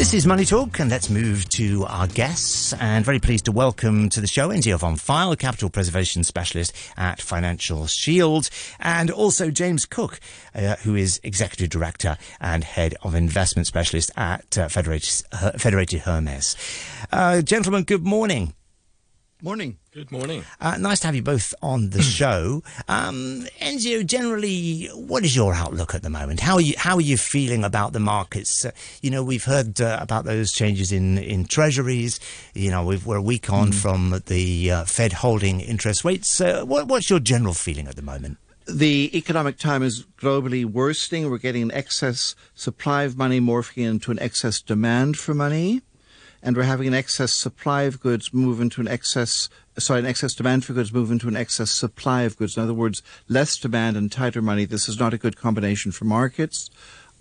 This is Money Talk, and let's move to our guests. And very pleased to welcome to the show Enzio von Pfeil, Capital Preservation Specialist at Financial Shield, and also James Cook, uh, who is Executive Director and Head of Investment Specialist at uh, Federated, Federated Hermes. Uh, gentlemen, good morning. Morning. Good morning. Uh, nice to have you both on the show. Um, Enzio, generally, what is your outlook at the moment? How are you, how are you feeling about the markets? Uh, you know, we've heard uh, about those changes in, in treasuries. You know, we're a week on mm. from the uh, Fed holding interest rates. Uh, what, what's your general feeling at the moment? the economic time is globally worsening. We're getting an excess supply of money morphing into an excess demand for money and we're having an excess supply of goods move into an excess sorry, an excess demand for goods move into an excess supply of goods. In other words, less demand and tighter money. This is not a good combination for markets.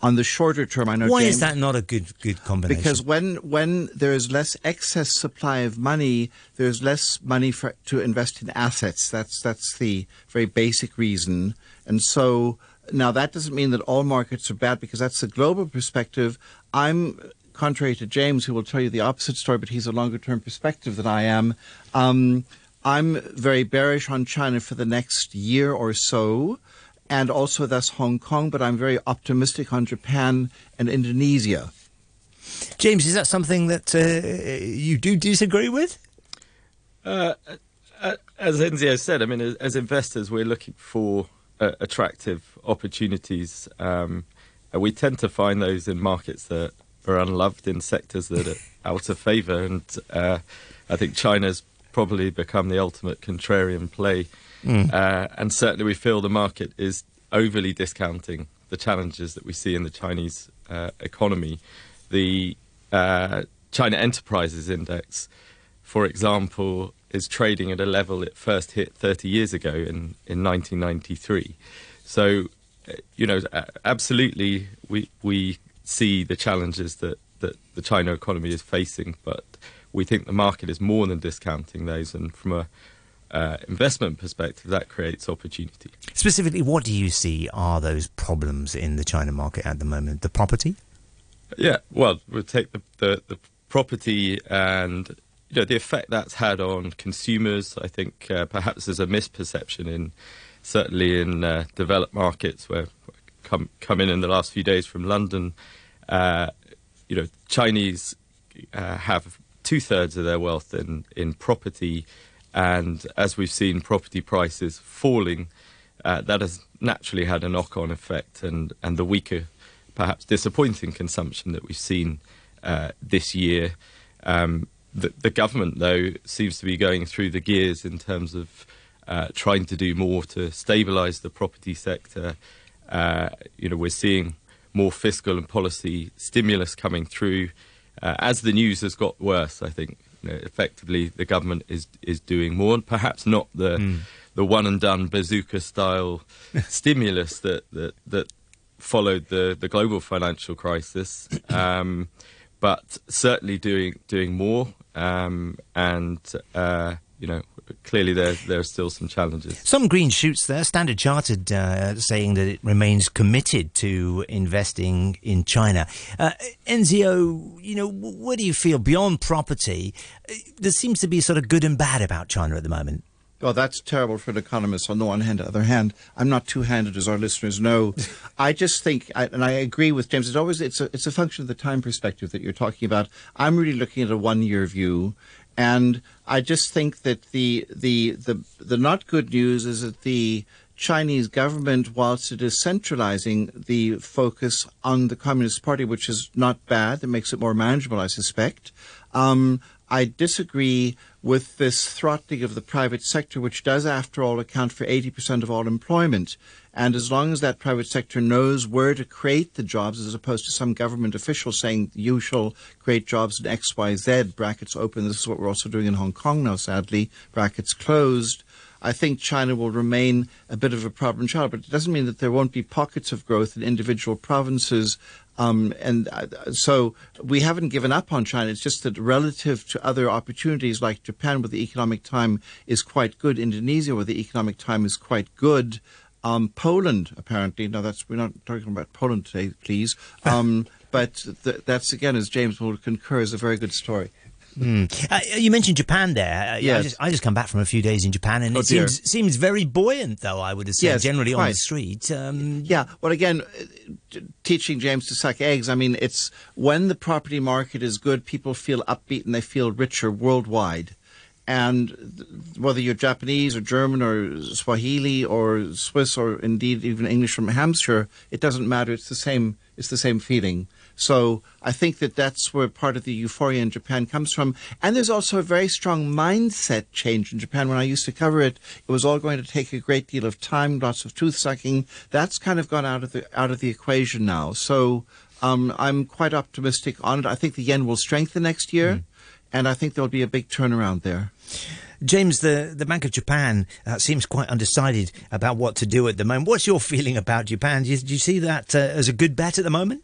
On the shorter term, I know. Why James, is that not a good good combination? Because when when there is less excess supply of money, there's less money for to invest in assets. That's that's the very basic reason. And so now that doesn't mean that all markets are bad because that's the global perspective. I'm contrary to James, who will tell you the opposite story, but he's a longer term perspective than I am. Um, I'm very bearish on China for the next year or so, and also thus Hong Kong, but I'm very optimistic on Japan and Indonesia. James, is that something that uh, you do disagree with? Uh, uh as Enzio said, I mean, as, as investors, we're looking for uh, attractive opportunities. Um, we tend to find those in markets that are unloved in sectors that are out of favour. And uh, I think China's probably become the ultimate contrarian play. Mm. Uh, and certainly we feel the market is overly discounting the challenges that we see in the Chinese uh, economy. The uh, China Enterprises Index, for example, is trading at a level it first hit 30 years ago in, in 1993. So, uh, you know, absolutely, we, we see the challenges that, that the China economy is facing, but we think the market is more than discounting those, and from a uh, investment perspective, that creates opportunity. Specifically, what do you see are those problems in the China market at the moment? The property? Yeah, well, we'll take the, the, the property and you know the effect that's had on consumers. I think uh, perhaps there's a misperception in certainly in uh, developed markets where come come in in the last few days from London you know, Chinese uh, have two thirds of their wealth in, in property, and as we've seen property prices falling, uh, that has naturally had a knock on effect, and, and the weaker, perhaps disappointing consumption that we've seen uh, this year. Um, the, the, government, though, seems to be going through the gears in terms of uh, trying to do more to stabilise the property sector. Uh, you know, we're seeing more fiscal and policy stimulus coming through. Uh, as the news has got worse, I think you know, effectively the government is is doing more, and perhaps not the mm. the one and done bazooka style stimulus that, that that followed the the global financial crisis, um, but certainly doing doing more, um, and uh, you know clearly there there are still some challenges. Some green shoots there. Standard Chartered uh, saying that it remains committed to investing in China. Uh, Enzio, you know, what do you feel beyond property? Uh, there seems to be sort of good and bad about China at the moment. Well, that's terrible for an economist on the one hand. On the other hand, I'm not two-handed, as our listeners know. I just think, and I agree with James. It's always it's a it's a function of the time perspective that you're talking about. I'm really looking at a one-year view, and I just think that the the the the not good news is that the Chinese government, whilst it is centralizing the focus on the Communist Party, which is not bad, that makes it more manageable, I suspect. Um, I disagree with this throttling of the private sector, which does, after all, account for 80% of all employment. And as long as that private sector knows where to create the jobs, as opposed to some government official saying you shall create jobs in X, Y, Z, brackets open, this is what we're also doing in Hong Kong now, sadly, brackets closed. I think China will remain a bit of a problem child, but it doesn't mean that there won't be pockets of growth in individual provinces. Um, and uh, so we haven't given up on China. It's just that relative to other opportunities like Japan, where the economic time is quite good, Indonesia, where the economic time is quite good, um, Poland, apparently, now that's we're not talking about Poland today, please. Um, But th- that's again, as James will concur, is a very good story. Mm. Uh, you mentioned Japan there. Uh, yes. I just, I just come back from a few days in Japan, and oh, it seems seems very buoyant, though. I would have said yes, generally quite. on the street. Um, yeah. Well, again, uh, teaching James to suck eggs. I mean, it's when the property market is good, people feel upbeat and they feel richer worldwide. And whether you're Japanese or German or Swahili or Swiss or indeed even English from Hampshire, it doesn't matter. It's the same. It's the same feeling. So I think that that's where part of the euphoria in Japan comes from. And there's also a very strong mindset change in Japan. When I used to cover it, it was all going to take a great deal of time, lots of tooth sucking. That's kind of gone out of the out of the equation now. So um, I'm quite optimistic on it. I think the yen will strengthen next year, mm. And I think there'll be a big turnaround there. James, the, the Bank of Japan uh, seems quite undecided about what to do at the moment. What's your feeling about Japan? Do you, do you see that uh, as a good bet at the moment?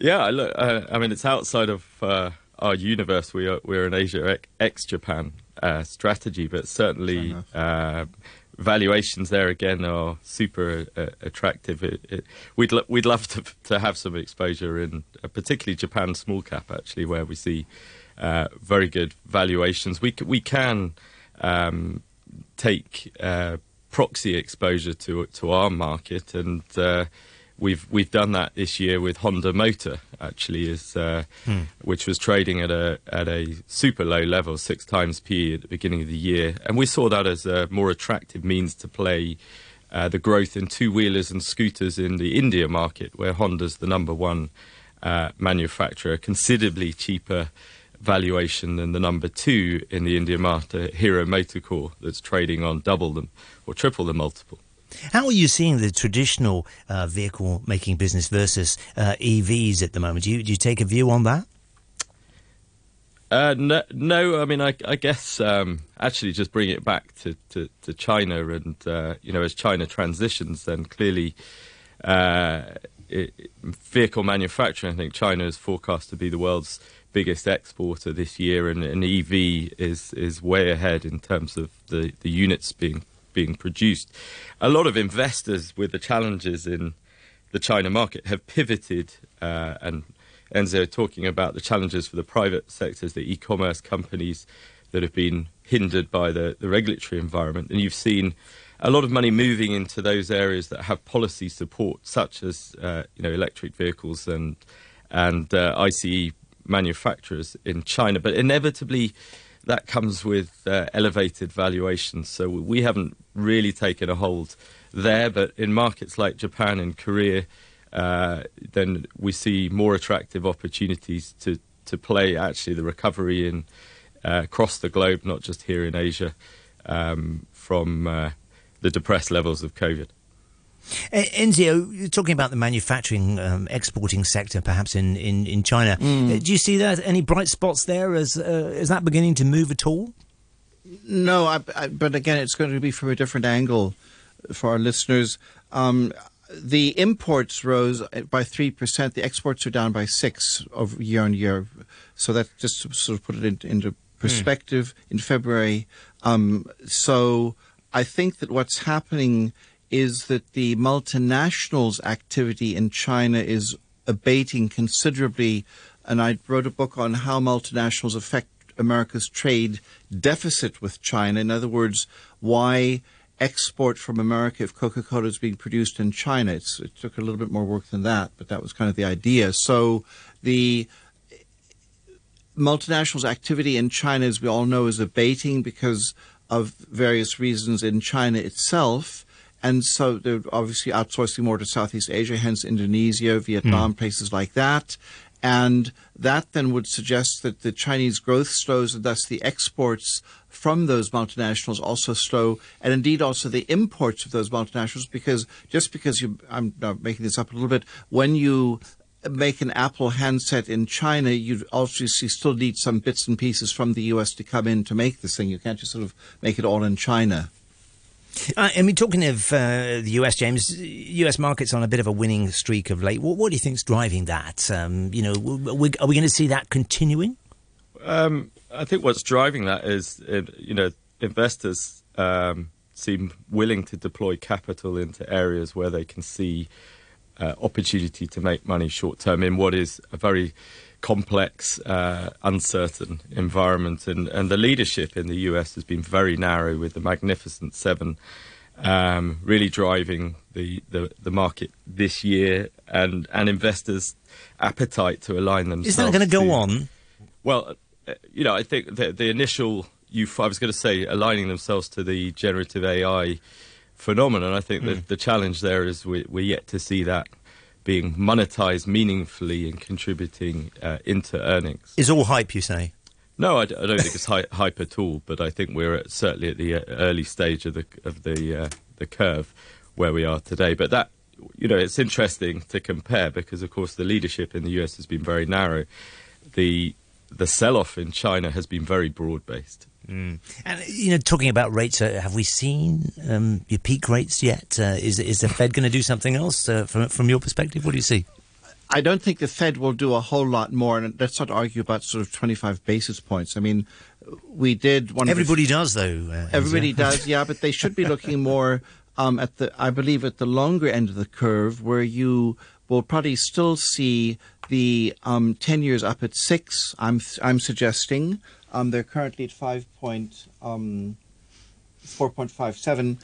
Yeah, look, uh, I mean, it's outside of uh, our universe. We are we're an Asia ex Japan uh, strategy, but certainly uh, valuations there again are super uh, attractive. It, it, we'd lo- we'd love to to have some exposure in uh, particularly Japan small cap actually, where we see very good valuations. We c- we can um, take proxy exposure to to our market and we've we've done that this year with Honda Motor actually is uh, hmm. which was trading at a at a super low level six times PE at the beginning of the year and we saw that as a more attractive means to play uh, the growth in two wheelers and scooters in the India market where Honda's the number one uh, manufacturer considerably cheaper valuation than the number two in the India market Hero MotoCorp that's trading on double them or triple the multiple how are you seeing the traditional uh, vehicle making business versus uh, EVs at the moment? Do you, do you take a view on that? Uh, no, no, I mean, I, I guess um, actually just bring it back to, to, to China, and uh, you know, as China transitions, then clearly uh, it, vehicle manufacturing. I think China is forecast to be the world's biggest exporter this year, and, and EV is is way ahead in terms of the, the units being being produced. A lot of investors with the challenges in the China market have pivoted, uh, and Enzo talking about the challenges for the private sectors, the e-commerce companies that have been hindered by the, the regulatory environment. And you've seen a lot of money moving into those areas that have policy support, such as uh, you know electric vehicles and and uh, ICE manufacturers in China. But inevitably, that comes with uh, elevated valuations. So we haven't really taken a hold there, but in markets like Japan and Korea, uh, then we see more attractive opportunities to, to play actually the recovery in uh, across the globe, not just here in Asia, um, from uh, the depressed levels of COVID. Enzio, talking about the manufacturing, um, exporting sector, perhaps in, in, in China, mm. do you see that any bright spots there? As, uh, is that beginning to move at all? No, I, I, but again, it's going to be from a different angle for our listeners. Um, the imports rose by three percent. The exports are down by six of year on year. So that just to sort of put it in, into perspective mm. in February. Um, so I think that what's happening is that the multinationals' activity in China is abating considerably. And I wrote a book on how multinationals affect America's trade deficit with China. In other words, why export from America if Coca Cola is being produced in China. It's, it took a little bit more work than that, but that was kind of the idea. So the multinationals' activity in China, as we all know, is abating because of various reasons in China itself. And so they're obviously outsourcing more to Southeast Asia, hence Indonesia, Vietnam, mm. places like that. And that then would suggest that the Chinese growth slows and thus the exports from those multinationals also slow, and indeed also the imports of those multinationals, because just because you, I'm making this up a little bit, when you make an Apple handset in China, you obviously still need some bits and pieces from the US to come in to make this thing. You can't just sort of make it all in China. Uh, and we're talking of uh, the US, James. US markets on a bit of a winning streak of late. What, what do you think is driving that? Um, you know, are we, we going to see that continuing? Um, I think what's driving that is, you know, investors um, seem willing to deploy capital into areas where they can see uh, opportunity to make money short term in what is a very complex, uh, uncertain environment. And, and the leadership in the US has been very narrow with the Magnificent Seven um, really driving the, the, the, market this year and, and investors' appetite to align themselves. Is that going to go on? Well, uh, you know, I think the, the initial, you, I was going to say, aligning themselves to the generative AI phenomenon. I think mm. that the challenge there is we, we're yet to see that being monetized meaningfully and contributing uh, into earnings. Is all hype, you say? No, I, I don't think it's hy- hype at all. But I think we're at, certainly at the uh, early stage of the of the uh, the curve where we are today. But that you know, it's interesting to compare because, of course, the leadership in the US has been very narrow. The the sell-off in China has been very broad-based. Mm. And you know, talking about rates, uh, have we seen um, your peak rates yet? Uh, is is the Fed going to do something else uh, from from your perspective? What do you see? I don't think the Fed will do a whole lot more, and let's not argue about sort of 25 basis points. I mean, we did one. Everybody does, though. Uh, everybody does, yeah, but they should be looking more um, at the, I believe, at the longer end of the curve, where you will probably still see the um, 10 years up at six. I'm I'm suggesting. Um, they're currently at five point, um, 4.57.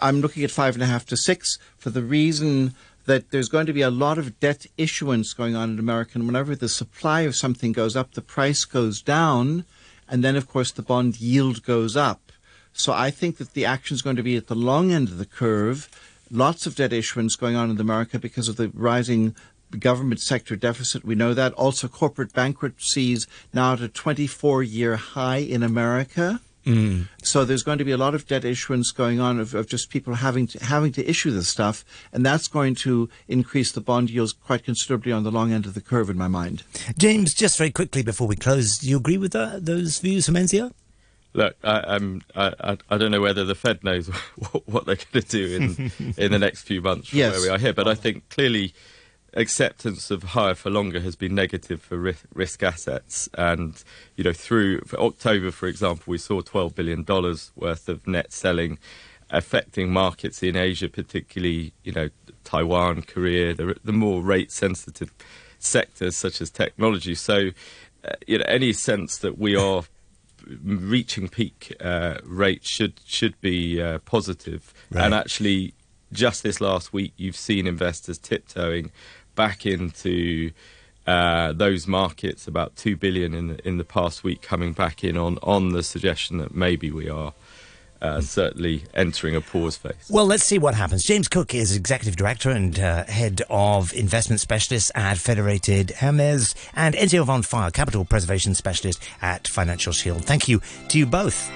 I, am looking at five and a half to six for the reason that there's going to be a lot of debt issuance going on in America. And whenever the supply of something goes up, the price goes down. And then, of course, the bond yield goes up. So I think that the action is going to be at the long end of the curve. Lots of debt issuance going on in America because of the rising government sector deficit. We know that. Also, corporate bankruptcies now at a 24 year high in America. Mm. So there's going to be a lot of debt issuance going on of, of, just people having to, having to issue this stuff, and that's going to increase the bond yields quite considerably on the long end of the curve, in my mind. James, just very quickly before we close, do you agree with that, those views from Enzio? Look, I, I, I, don't know whether the Fed knows what, what they're going to do in in the next few months from yes. where we are here, but I think clearly acceptance of higher for longer has been negative for risk, risk assets. And, you know, through for October, for example, we saw $12 billion worth of net selling affecting markets in Asia, particularly, you know, Taiwan, Korea, the, the more rate sensitive sectors such as technology. So, uh, you know, any sense that we are reaching peak uh, rates should should be uh, positive. Right. And actually, just this last week, you've seen investors tiptoeing back into uh, those markets, about two billion in the, in the past week, coming back in on on the suggestion that maybe we are. Uh, certainly entering a pause phase. Well, let's see what happens. James Cook is executive director and uh, head of investment specialists at Federated Hermes, and Enzio von Pfeil, capital preservation specialist at Financial Shield. Thank you to you both.